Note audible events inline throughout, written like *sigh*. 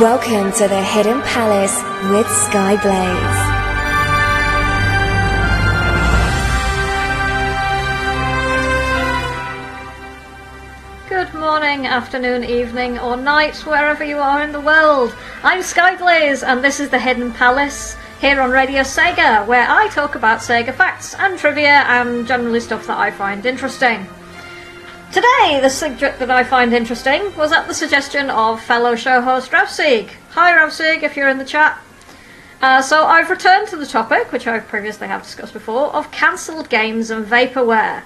Welcome to the Hidden Palace with Skyblaze. Good morning, afternoon, evening, or night, wherever you are in the world. I'm Skyblaze, and this is the Hidden Palace here on Radio Sega, where I talk about Sega facts and trivia and generally stuff that I find interesting. Today, the subject that I find interesting was at the suggestion of fellow show host Ravsig. Hi Ravsig, if you're in the chat. Uh, so I've returned to the topic, which I previously have discussed before, of cancelled games and vaporware.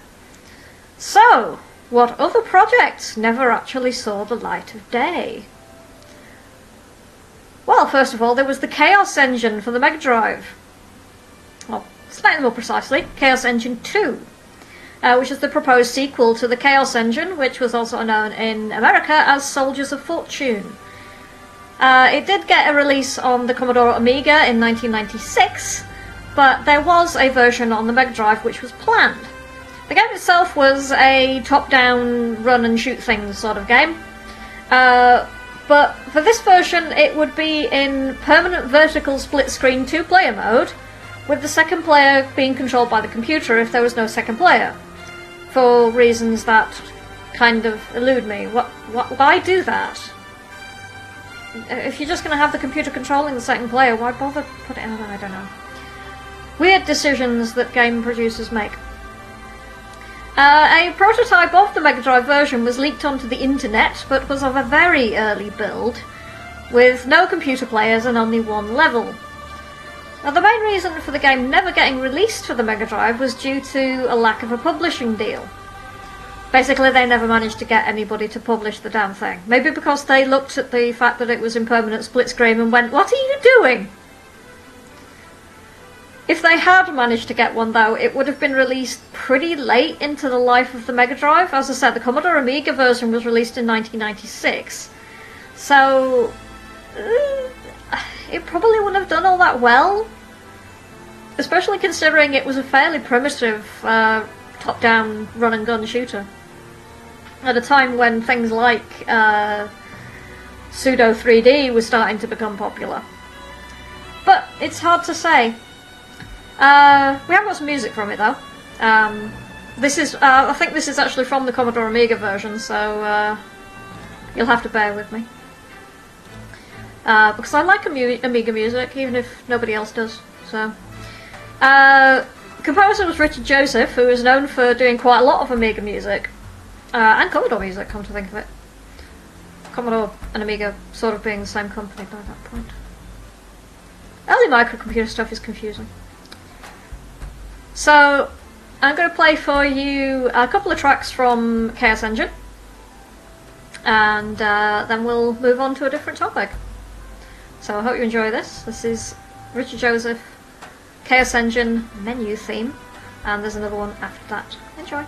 So, what other projects never actually saw the light of day? Well, first of all, there was the Chaos Engine for the Mega Drive. Well, slightly more precisely, Chaos Engine 2, uh, which is the proposed sequel to the Chaos Engine, which was also known in America as Soldiers of Fortune. Uh, it did get a release on the Commodore Amiga in 1996, but there was a version on the Mega Drive which was planned. The game itself was a top-down run and shoot things sort of game. Uh, but for this version, it would be in permanent vertical split screen two player mode, with the second player being controlled by the computer if there was no second player. For reasons that kind of elude me. What, what, why do that? If you're just going to have the computer controlling the second player, why bother putting it on? I don't know. Weird decisions that game producers make. Uh, a prototype of the Mega Drive version was leaked onto the internet, but was of a very early build, with no computer players and only one level. Now, the main reason for the game never getting released for the Mega Drive was due to a lack of a publishing deal. Basically, they never managed to get anybody to publish the damn thing. Maybe because they looked at the fact that it was in permanent split screen and went, What are you doing? If they had managed to get one, though, it would have been released pretty late into the life of the Mega Drive. As I said, the Commodore Amiga version was released in 1996. So, uh, *sighs* it probably wouldn't have done all that well. Especially considering it was a fairly primitive uh, top down run and gun shooter. At a time when things like uh, Pseudo 3D was starting to become popular. But it's hard to say. Uh, we have got some music from it though. Um, this is, uh, I think this is actually from the Commodore Amiga version, so uh, you'll have to bear with me. Uh, because I like Amiga music, even if nobody else does. So, uh, composer was Richard Joseph, who is known for doing quite a lot of Amiga music uh, and Commodore music. Come to think of it, Commodore and Amiga sort of being the same company by that point. Early microcomputer stuff is confusing. So, I'm going to play for you a couple of tracks from Chaos Engine, and uh, then we'll move on to a different topic. So, I hope you enjoy this. This is Richard Joseph, Chaos Engine menu theme, and there's another one after that. Enjoy.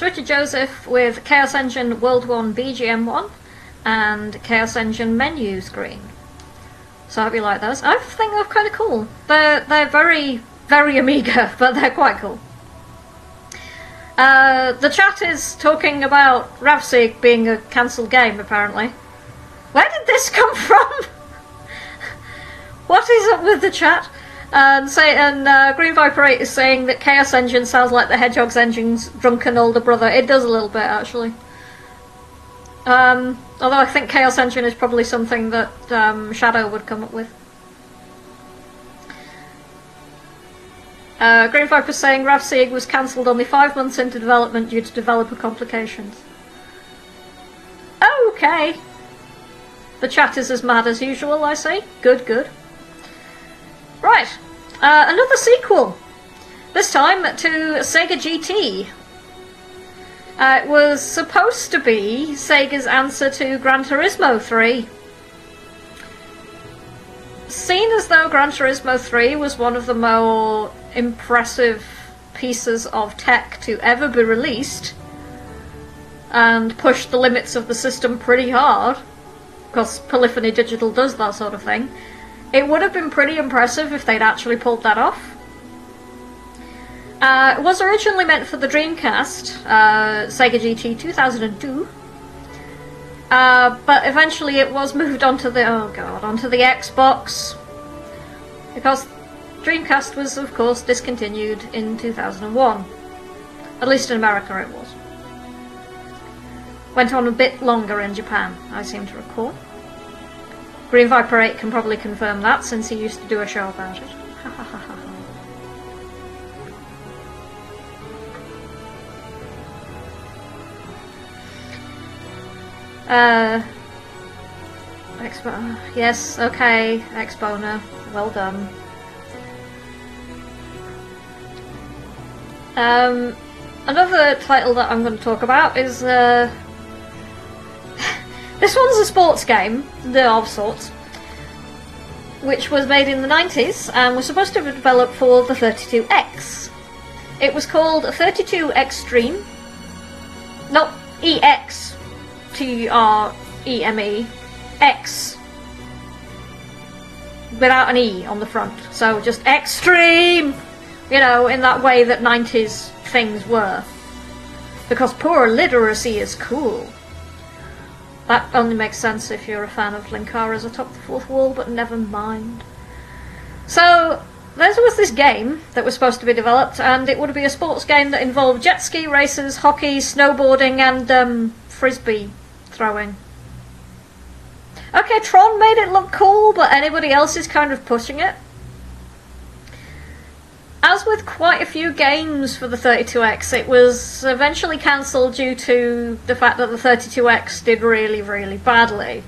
Richard Joseph with Chaos Engine World 1 BGM1 and Chaos Engine menu screen. So I hope you like those. I think they're kind of cool. They're, they're very, very Amiga, *laughs* but they're quite cool. Uh, the chat is talking about Ravseek being a cancelled game, apparently. Where did this *laughs* come from? what is up with the chat? And say, and uh, Green Viper 8 is saying that Chaos Engine sounds like the Hedgehog's engine's drunken older brother. It does a little bit, actually. Um, although I think Chaos Engine is probably something that um, Shadow would come up with. Uh, Green Viper is saying Rav Sieg was cancelled only five months into development due to developer complications. Okay. The chat is as mad as usual, I say. Good, good. Right, uh, another sequel. This time to Sega GT. Uh, it was supposed to be Sega's answer to Gran Turismo 3. Seen as though Gran Turismo 3 was one of the more impressive pieces of tech to ever be released, and pushed the limits of the system pretty hard, because Polyphony Digital does that sort of thing, it would have been pretty impressive if they'd actually pulled that off. Uh, it was originally meant for the Dreamcast, uh, Sega GT 2002, uh, but eventually it was moved onto the oh god onto the Xbox because Dreamcast was of course discontinued in 2001. At least in America it was. Went on a bit longer in Japan, I seem to recall. Green Viper 8 can probably confirm that since he used to do a show about it. *laughs* uh, Expo. Yes, okay, Exponer. Well done. Um, another title that I'm going to talk about is uh, this one's a sports game, the of sorts, which was made in the 90s and was supposed to be developed for the 32X. It was called 32 Extreme, not EX, T R E M E, X, without an E on the front. So just Extreme, you know, in that way that 90s things were. Because poor literacy is cool. That only makes sense if you're a fan of Linkara's Atop the Fourth Wall, but never mind. So, there was this game that was supposed to be developed, and it would be a sports game that involved jet ski races, hockey, snowboarding, and um, frisbee throwing. Okay, Tron made it look cool, but anybody else is kind of pushing it. As with quite a few games for the 32X, it was eventually cancelled due to the fact that the 32X did really, really badly.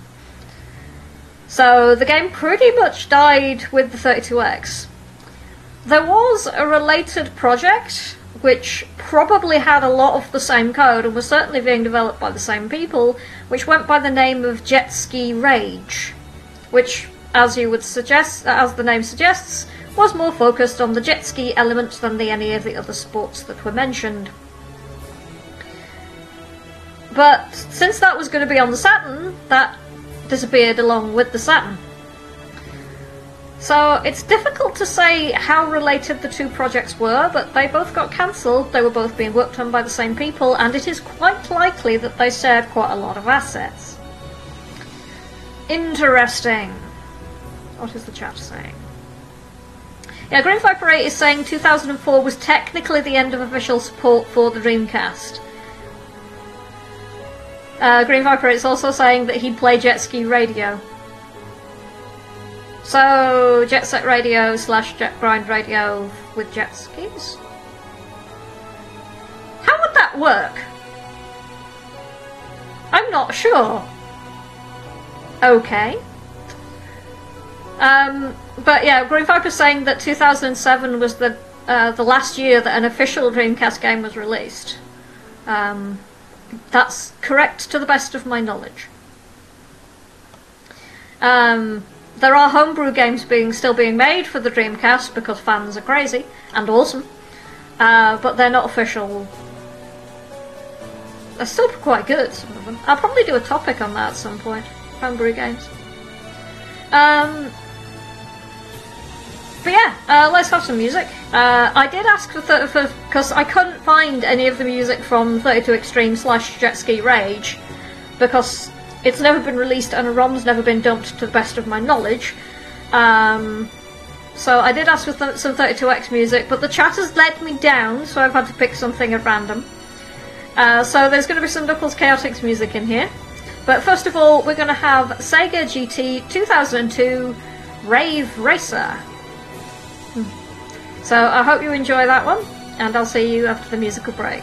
So the game pretty much died with the 32X. There was a related project which probably had a lot of the same code and was certainly being developed by the same people, which went by the name of Jet Ski Rage, which, as you would suggest, as the name suggests, was more focused on the jet ski element than the, any of the other sports that were mentioned. But since that was going to be on the Saturn, that disappeared along with the Saturn. So it's difficult to say how related the two projects were, but they both got cancelled, they were both being worked on by the same people, and it is quite likely that they shared quite a lot of assets. Interesting. What is the chat saying? Yeah, Green Viper 8 is saying 2004 was technically the end of official support for the Dreamcast. Uh, Green Viper is also saying that he'd play Jet Ski Radio. So, Jet Set Radio slash Jet Grind Radio with jet skis? How would that work? I'm not sure. Okay. Um, but yeah, Green Viper's saying that 2007 was the uh, the last year that an official Dreamcast game was released. Um, that's correct to the best of my knowledge. Um, there are homebrew games being still being made for the Dreamcast because fans are crazy and awesome. uh, but they're not official. They're still quite good, some of them. I'll probably do a topic on that at some point. Homebrew games. Um, but yeah, uh, let's have some music. Uh, I did ask for because I couldn't find any of the music from 32 Extreme slash Jet Ski Rage because it's never been released and a ROM's never been dumped to the best of my knowledge. Um, so I did ask for th- some 32X music, but the chat has let me down, so I've had to pick something at random. Uh, so there's going to be some Knuckles Chaotix music in here. But first of all, we're going to have Sega GT 2002 Rave Racer. So I hope you enjoy that one, and I'll see you after the musical break.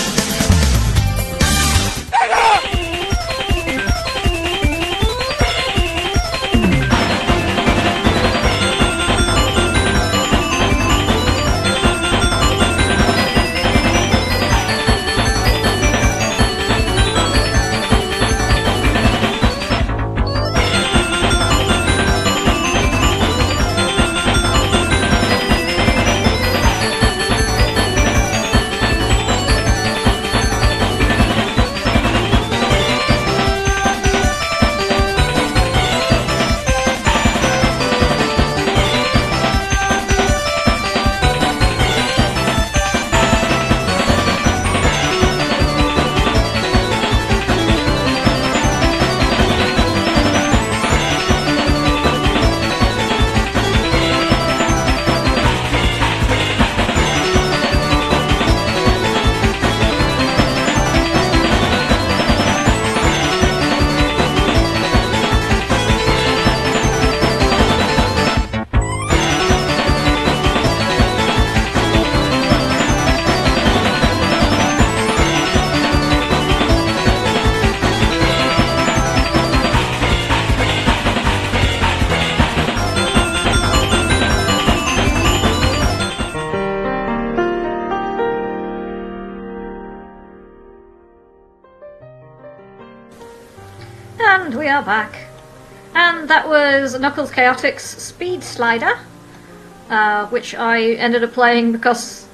Back. And that was Knuckles Chaotix Speed Slider, uh, which I ended up playing because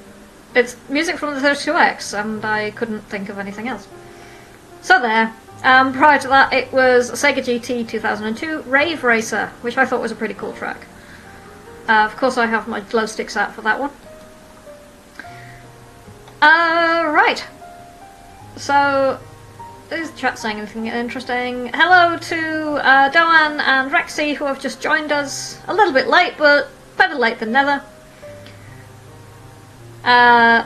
it's music from the 32X and I couldn't think of anything else. So there. Um, prior to that, it was Sega GT 2002 Rave Racer, which I thought was a pretty cool track. Uh, of course, I have my glow sticks out for that one. Uh, right. So, is the chat saying anything interesting? Hello to uh, Doan and Rexy who have just joined us. A little bit late, but better late than never. Uh,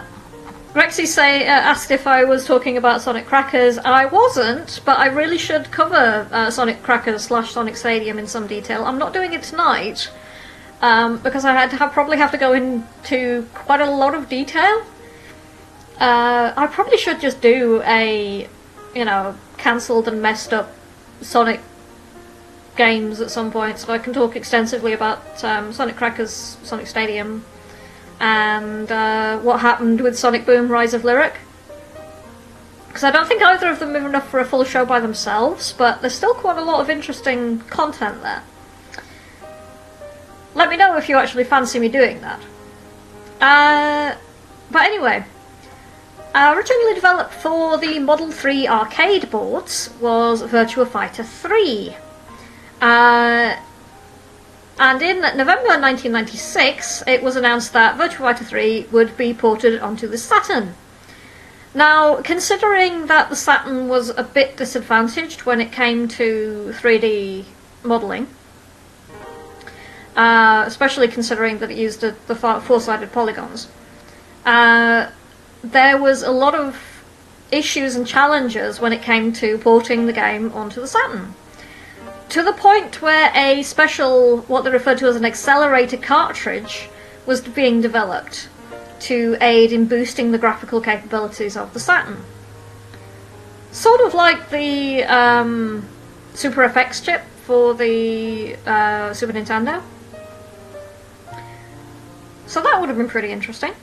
Rexy say uh, asked if I was talking about Sonic Crackers. I wasn't, but I really should cover uh, Sonic Crackers slash Sonic Stadium in some detail. I'm not doing it tonight um, because I had have, probably have to go into quite a lot of detail. Uh, I probably should just do a you know, cancelled and messed up Sonic games at some point, so I can talk extensively about um, Sonic Crackers, Sonic Stadium, and uh, what happened with Sonic Boom Rise of Lyric. Because I don't think either of them are enough for a full show by themselves, but there's still quite a lot of interesting content there. Let me know if you actually fancy me doing that. Uh, but anyway, originally developed for the Model 3 arcade boards was Virtua Fighter 3. Uh, and in November 1996, it was announced that Virtua Fighter 3 would be ported onto the Saturn. Now, considering that the Saturn was a bit disadvantaged when it came to 3D modelling, uh, especially considering that it used the, the four-sided polygons, uh, there was a lot of issues and challenges when it came to porting the game onto the Saturn. To the point where a special, what they referred to as an accelerator cartridge, was being developed to aid in boosting the graphical capabilities of the Saturn. Sort of like the um, Super FX chip for the uh, Super Nintendo. So that would have been pretty interesting.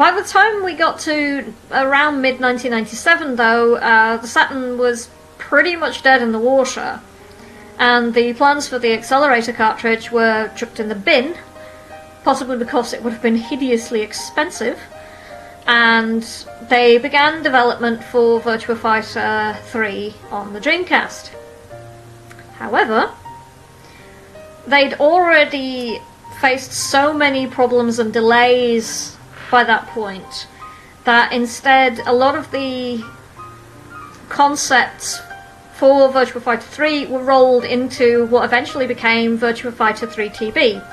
By the time we got to around mid 1997, though, uh, the Saturn was pretty much dead in the water, and the plans for the accelerator cartridge were chucked in the bin, possibly because it would have been hideously expensive, and they began development for Virtua Fighter 3 on the Dreamcast. However, they'd already faced so many problems and delays by that point that instead a lot of the concepts for Virtua Fighter 3 were rolled into what eventually became Virtua Fighter 3 TB,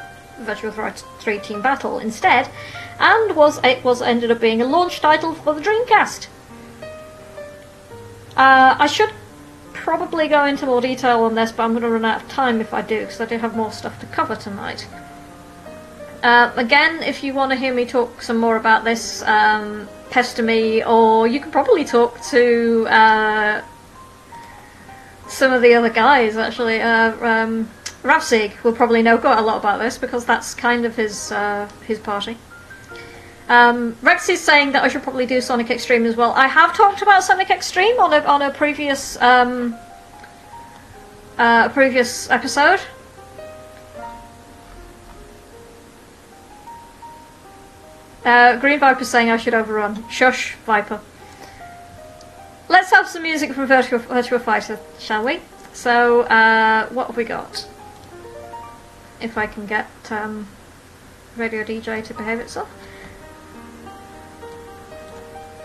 Virtua Fighter 3 Team Battle instead, and was it was ended up being a launch title for the Dreamcast. Uh, I should probably go into more detail on this, but I'm going to run out of time if I do, because I do have more stuff to cover tonight. Uh, again, if you want to hear me talk some more about this, um, pester me, or you can probably talk to uh, some of the other guys. Actually, uh, um, will probably know quite a lot about this because that's kind of his uh, his party. Um, Rex is saying that I should probably do Sonic X-treme as well. I have talked about Sonic X-treme on a on a previous um, uh, previous episode. Uh, Green Viper saying I should overrun. Shush, Viper. Let's have some music from Virtua, Virtua Fighter, shall we? So, uh, what have we got? If I can get um, Radio DJ to behave itself.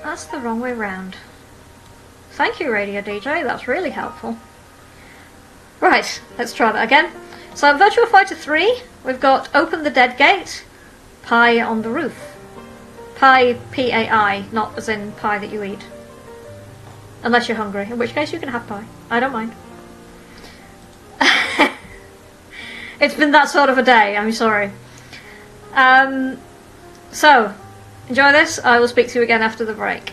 That's the wrong way round. Thank you, Radio DJ, that's really helpful. Right, let's try that again. So, Virtua Fighter 3, we've got Open the Dead Gate, Pai on the Roof. Pai, P-A-I, not as in pie that you eat. Unless you're hungry, in which case you can have pie. I don't mind. *laughs* it's been that sort of a day, I'm sorry. Um, so, enjoy this. I will speak to you again after the break.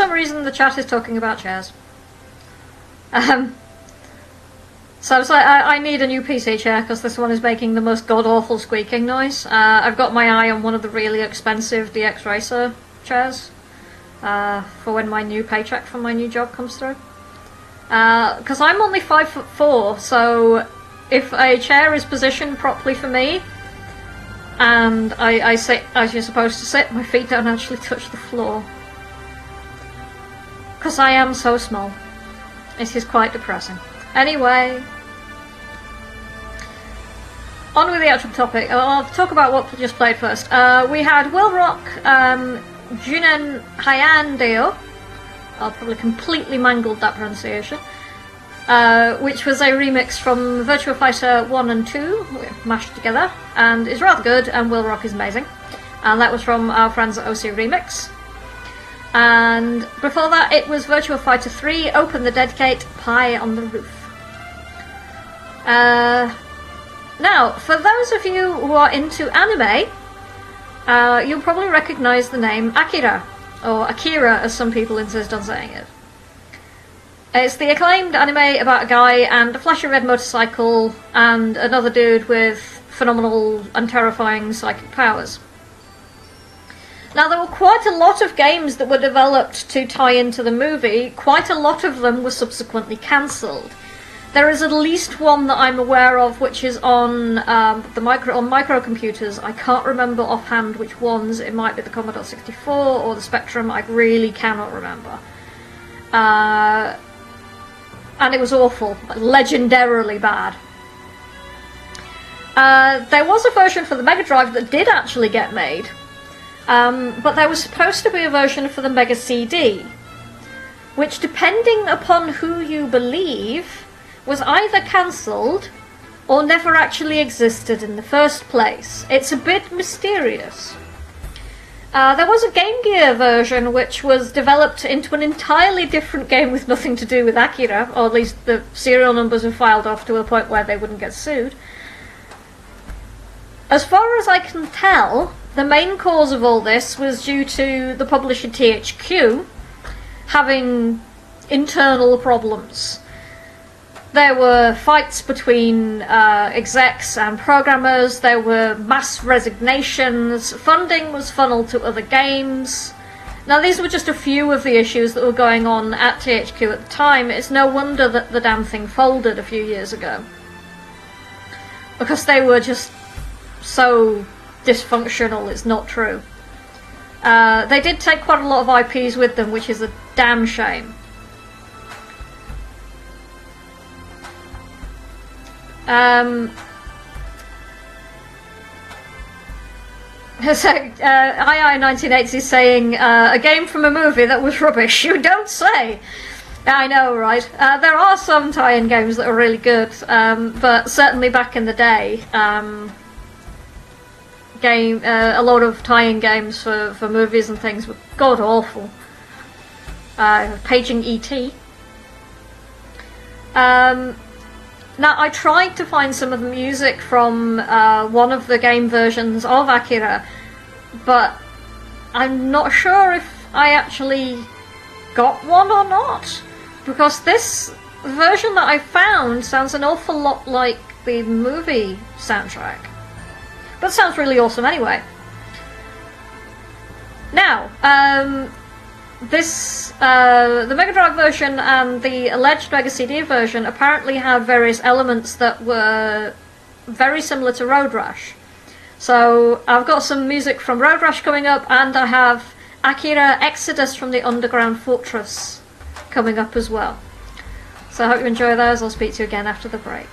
some reason, the chat is talking about chairs. Um, so I was like, I, I need a new PC chair because this one is making the most god awful squeaking noise. Uh, I've got my eye on one of the really expensive DX Racer chairs uh, for when my new paycheck from my new job comes through. Because I'm only five foot four, so if a chair is positioned properly for me, and I, I sit as you're supposed to sit, my feet don't actually touch the floor. Because I am so small. It is quite depressing. Anyway, on with the actual topic. I'll talk about what we just played first. Uh, we had Will Rock, um, Junen Hyandeo. I'll probably completely mangled that pronunciation. Uh, which was a remix from Virtua Fighter 1 and 2, mashed together, and is rather good, and Will Rock is amazing. And that was from our friends at OC Remix. And before that, it was Virtua Fighter 3, Open the Dedicate, Pai on the Roof. Uh, now, for those of you who are into anime, uh, you'll probably recognize the name Akira, or Akira as some people insist on saying it. It's the acclaimed anime about a guy and a flashy red motorcycle and another dude with phenomenal and terrifying psychic powers. Now, there were quite a lot of games that were developed to tie into the movie. Quite a lot of them were subsequently cancelled. There is at least one that I'm aware of, which is on um, the micro on microcomputers. I can't remember offhand which ones. It might be the Commodore 64 or the Spectrum. I really cannot remember. Uh, and it was awful, legendarily bad. Uh, there was a version for the Mega Drive that did actually get made, um, but there was supposed to be a version for the Mega CD, which, depending upon who you believe, was either cancelled or never actually existed in the first place. It's a bit mysterious. Uh, there was a Game Gear version which was developed into an entirely different game with nothing to do with Akira, or at least the serial numbers were filed off to a point where they wouldn't get sued. As far as I can tell, the main cause of all this was due to the publisher THQ having internal problems. There were fights between uh, execs and programmers, there were mass resignations, funding was funneled to other games. Now, these were just a few of the issues that were going on at THQ at the time. It's no wonder that the damn thing folded a few years ago. Because they were just so dysfunctional, it's not true. Uh, they did take quite a lot of IPs with them, which is a damn shame. Um, *laughs* so, uh, II1980 is saying uh, a game from a movie that was rubbish. *laughs* You don't say. I know, right? Uh, there are some tie-in games that are really good, um, but certainly back in the day, um, game uh, a lot of tie-in games for, for movies and things were god awful. Uh, paging ET. Um, now, I tried to find some of the music from uh, one of the game versions of Akira, but I'm not sure if I actually got one or not. Because this version that I found sounds an awful lot like the movie soundtrack. But sounds really awesome anyway. Now, um, this uh, the Mega Drive version and the alleged Mega CD version apparently have various elements that were very similar to Road Rash. So I've got some music from Road Rash coming up, and I have Akira Exodus from the Underground Fortress coming up as well. So I hope you enjoy those. I'll speak to you again after the break.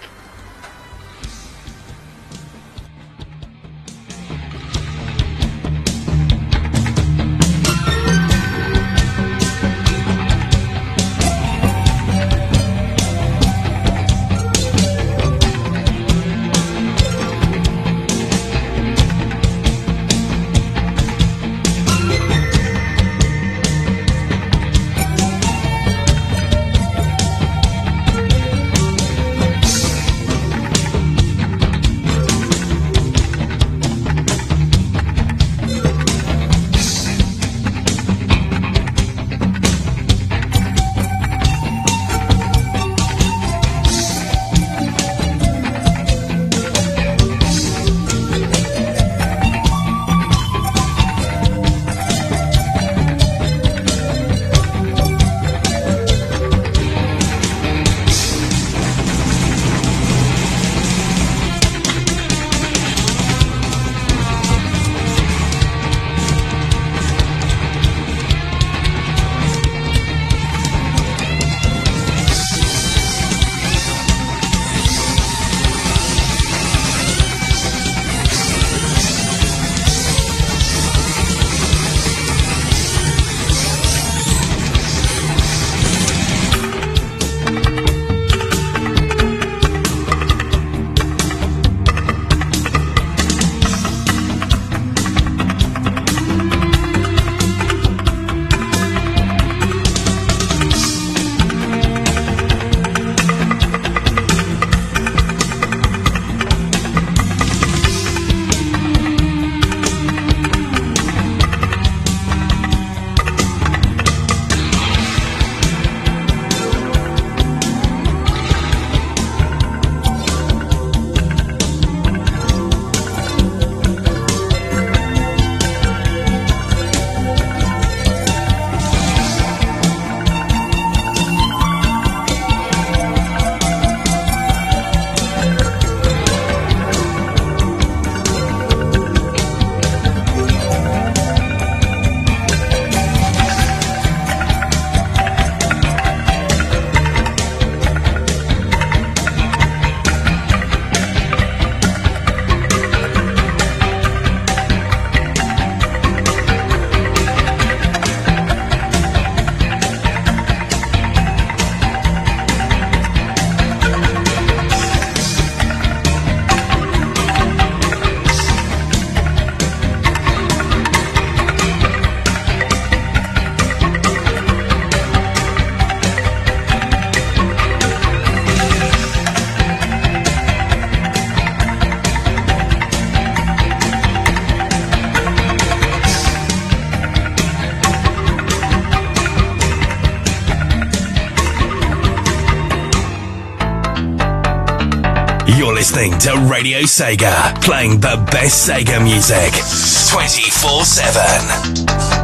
To Radio Sega, playing the best Sega music 24 7.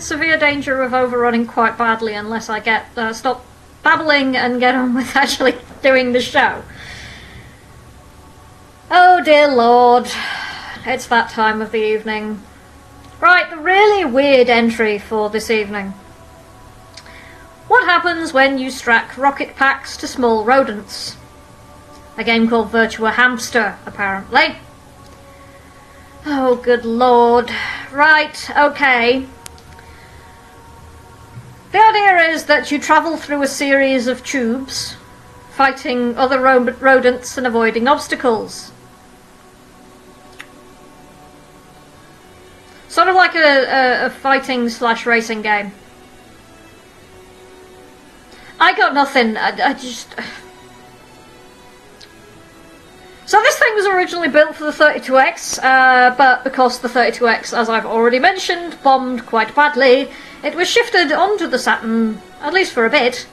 Severe danger of overrunning quite badly unless I get uh, stop babbling and get on with *laughs* actually doing the show. Oh dear lord, it's that time of the evening. Right, the really weird entry for this evening. What happens when you strap rocket packs to small rodents? A game called Virtua Hamster, apparently. Oh, good lord. Right, okay. The idea is that you travel through a series of tubes, fighting other ro- rodents and avoiding obstacles. Sort of like a, a, a fighting slash racing game. I got nothing. I, I just. *sighs* So this thing was originally built for the 32X, uh, but because the 32X, as I've already mentioned, bombed quite badly, it was shifted onto the Saturn, at least for a bit,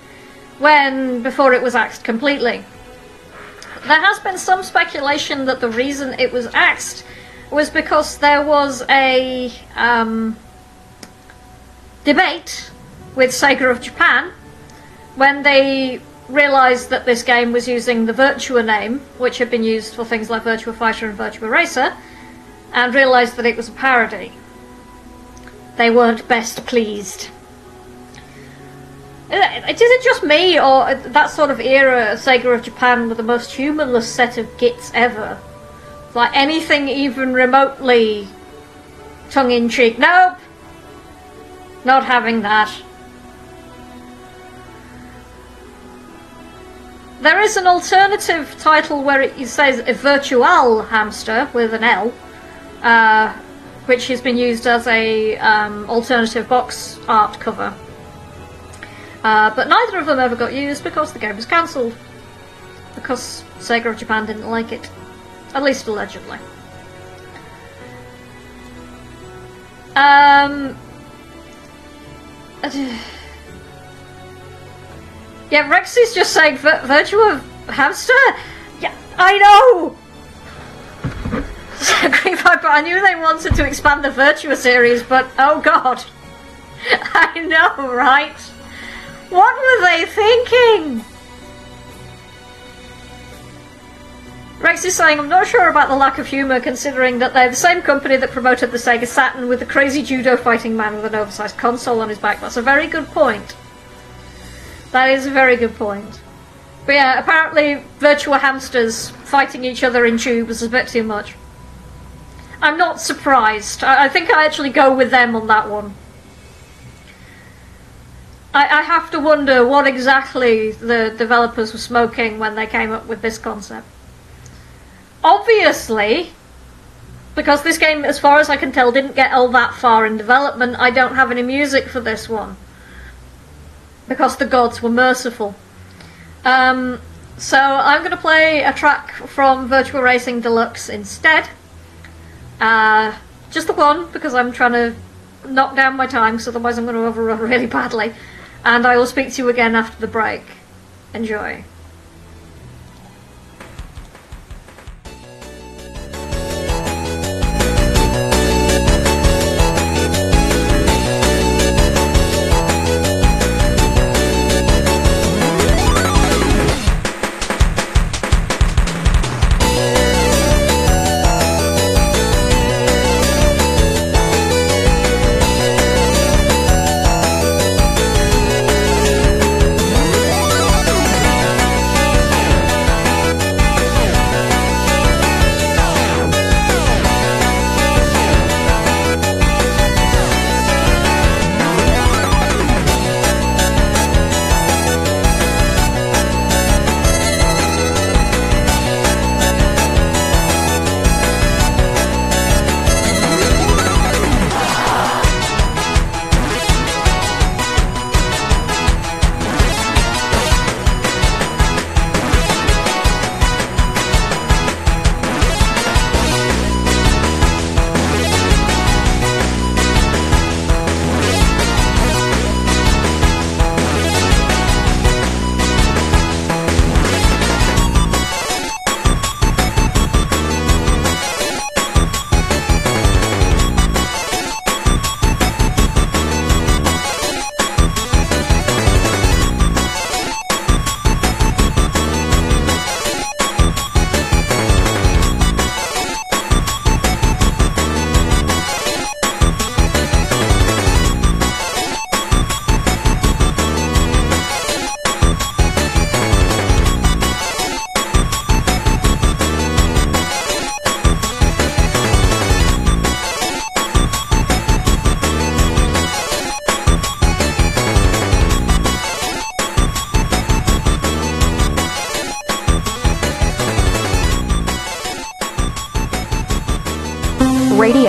when before it was axed completely. There has been some speculation that the reason it was axed was because there was a um, debate with Sega of Japan when they realised that this game was using the Virtua name, which had been used for things like Virtua Fighter and Virtua Racer, and realised that it was a parody. They weren't best pleased. Is it just me, or that sort of era, Sega of Japan, with the most humorless set of gits ever? Like anything even remotely tongue in cheek. Nope! Not having that. There is an alternative title where it says a virtual hamster with an L, uh, which has been used as a um, alternative box art cover. Uh, but neither of them ever got used because the game was cancelled. Because Sega of Japan didn't like it. At least allegedly. Um. *sighs* Yeah, Rex is just saying Vir- Virtua Hamster? Yeah, I know! *laughs* Viper, I knew they wanted to expand the Virtua series, but oh god. *laughs* I know, right? What were they thinking? Rex is saying, I'm not sure about the lack of humour considering that they're the same company that promoted the Sega Saturn with the crazy judo fighting man with an oversized console on his back. That's a very good point. That is a very good point. But yeah, apparently virtual Hamsters fighting each other in tubes is a bit too much. I'm not surprised. I, I think I actually go with them on that one. I, I have to wonder what exactly the developers were smoking when they came up with this concept. Obviously, because this game, as far as I can tell, didn't get all that far in development, I don't have any music for this one. Because the gods were merciful. Um, so I'm going to play a track from Virtua Racing Deluxe instead. Uh, just the one, because I'm trying to knock down my time, because otherwise I'm going to overrun really badly. And I will speak to you again after the break. Enjoy.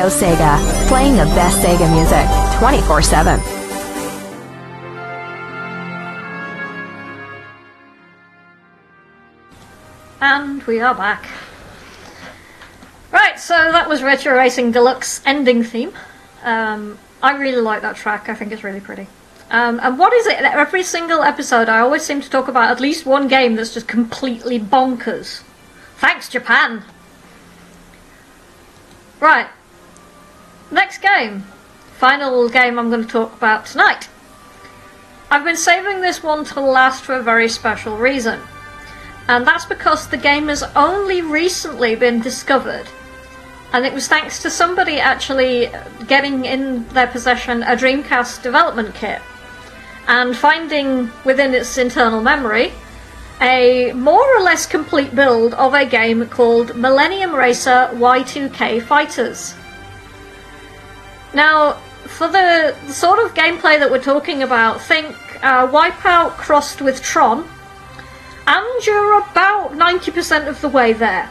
Sega, playing the best Sega music 24 7. And we are back. Right, so that was Retro Racing Deluxe ending theme. Um, I really like that track, I think it's really pretty. Um, and what is it? Every single episode, I always seem to talk about at least one game that's just completely bonkers. Thanks, Japan! Right, next game. Final game I'm going to talk about tonight. I've been saving this one to last for a very special reason. And that's because the game has only recently been discovered. And it was thanks to somebody actually getting in their possession a Dreamcast development kit and finding within its internal memory a more or less complete build of a game called Millennium Racer Y2K Fighters. Now, for the sort of gameplay that we're talking about, think uh, Wipeout crossed with Tron, and you're about 90% of the way there.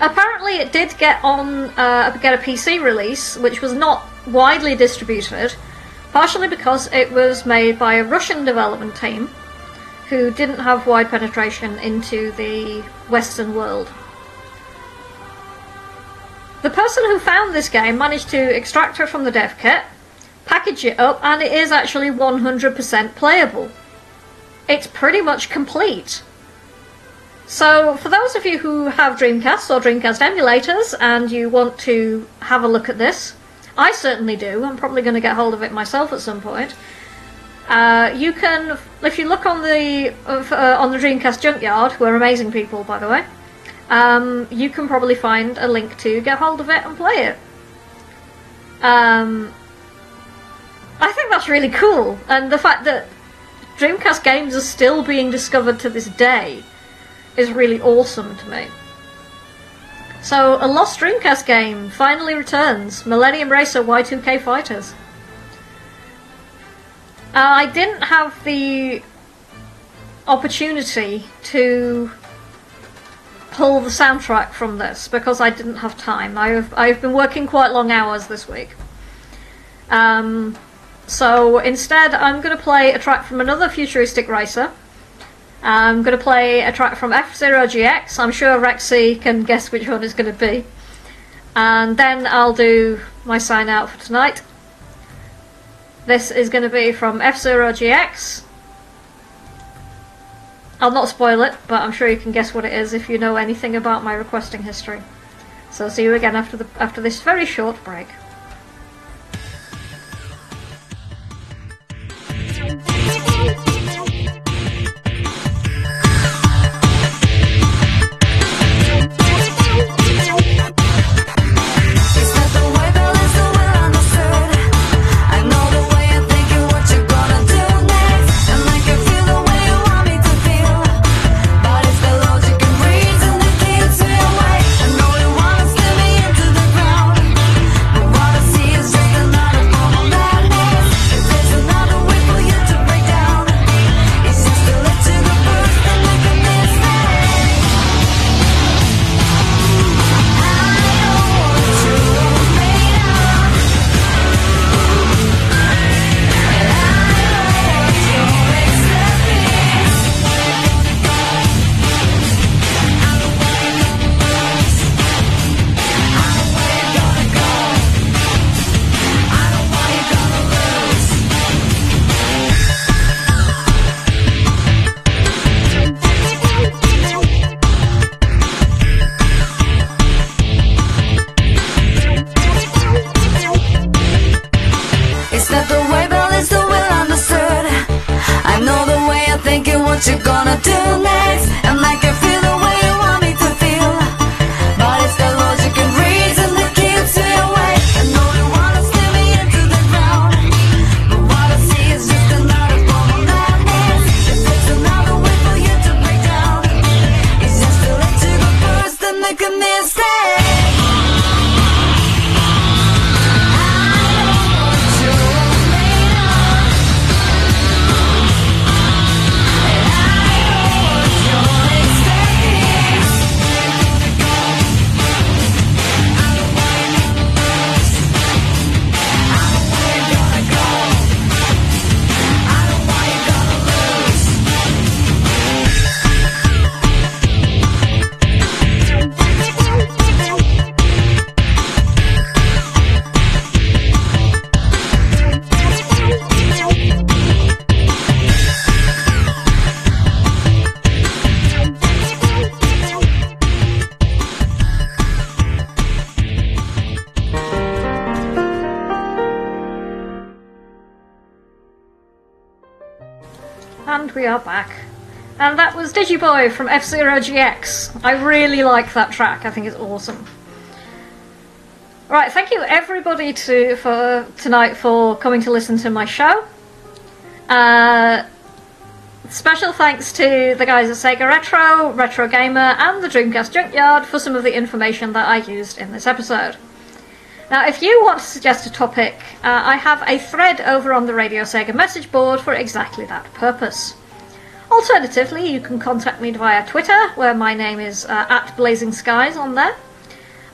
Apparently, it did get on uh, get a PC release, which was not widely distributed, partially because it was made by a Russian development team who didn't have wide penetration into the Western world. The person who found this game managed to extract it from the dev kit, package it up, and it is actually 100% playable. It's pretty much complete. So, for those of you who have Dreamcasts or Dreamcast emulators and you want to have a look at this, I certainly do. I'm probably going to get hold of it myself at some point. Uh, you can, if you look on the uh, on the Dreamcast Junkyard, who are amazing people, by the way, um, you can probably find a link to get hold of it and play it. Um, I think that's really cool, and the fact that Dreamcast games are still being discovered to this day is really awesome to me. So, a lost Dreamcast game finally returns Millennium Racer Y2K Fighters. Uh, I didn't have the opportunity to pull the soundtrack from this because I didn't have time. I've, I've been working quite long hours this week. Um, so instead, I'm going to play a track from another futuristic racer. I'm going to play a track from F Zero GX. I'm sure Rexy can guess which one it's going to be. And then I'll do my sign out for tonight. This is going to be from F Zero GX. I'll not spoil it, but I'm sure you can guess what it is if you know anything about my requesting history. So see you again after the after this very short break. That was Digiboy from F Zero GX. I really like that track. I think it's awesome. Right, thank you everybody to for tonight for coming to listen to my show. Uh, special thanks to the guys at Sega Retro, Retro Gamer, and the Dreamcast Junkyard for some of the information that I used in this episode. Now, if you want to suggest a topic, uh, I have a thread over on the Radio Sega message board for exactly that purpose. Alternatively, you can contact me via Twitter, where my name is uh, at Blazing Skies on there,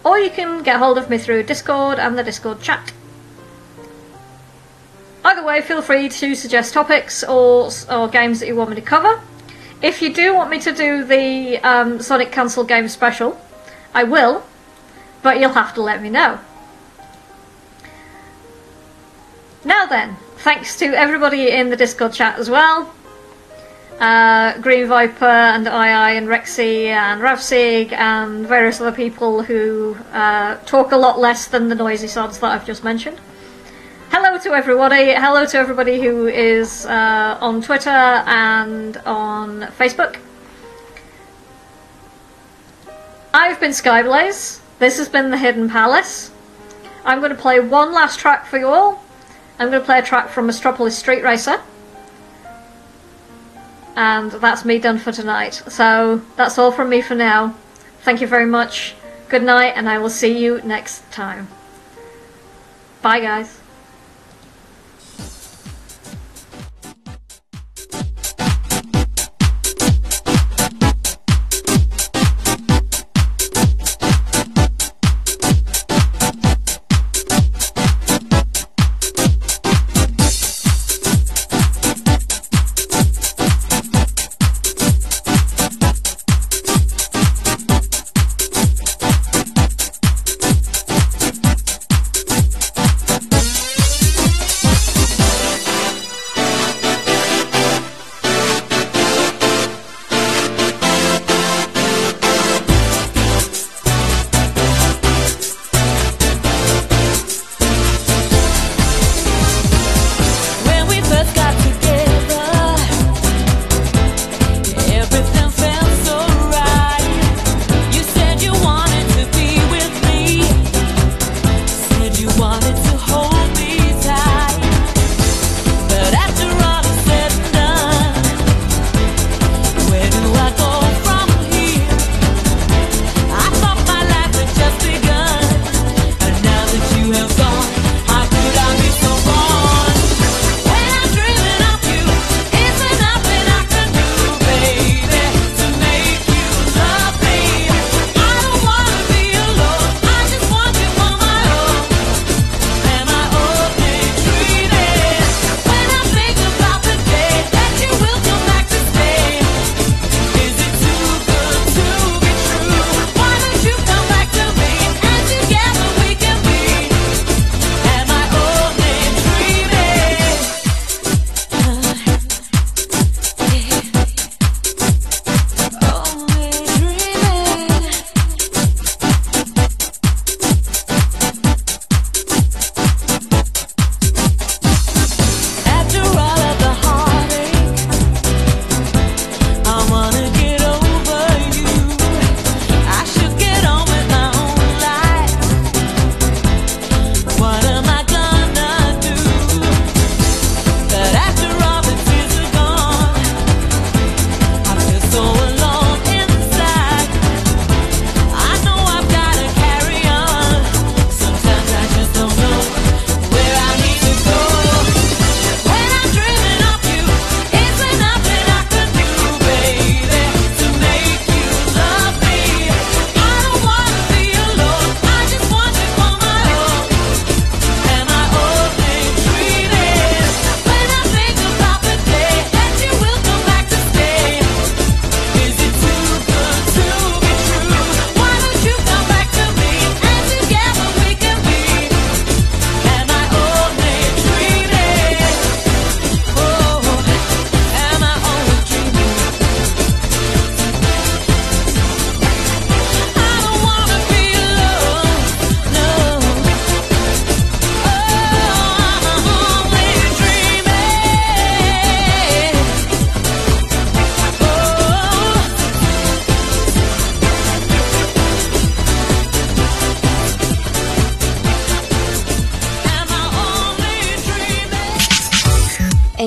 or you can get hold of me through Discord and the Discord chat. Either way, feel free to suggest topics or, or games that you want me to cover. If you do want me to do the um, Sonic Cancel Game special, I will, but you'll have to let me know. Now then, thanks to everybody in the Discord chat as well uh, Green Viper and II and Rexy and Ravsig and various other people who uh, talk a lot less than the noisy sods that I've just mentioned. Hello to everybody. Hello to everybody who is uh, on Twitter and on Facebook. I've been Skyblaze. This has been The Hidden Palace. I'm going to play one last track for you all. I'm going to play a track from Metropolis Street Racer and that's me done for tonight. So that's all from me for now. Thank you very much. Good night, and I will see you next time. Bye, guys.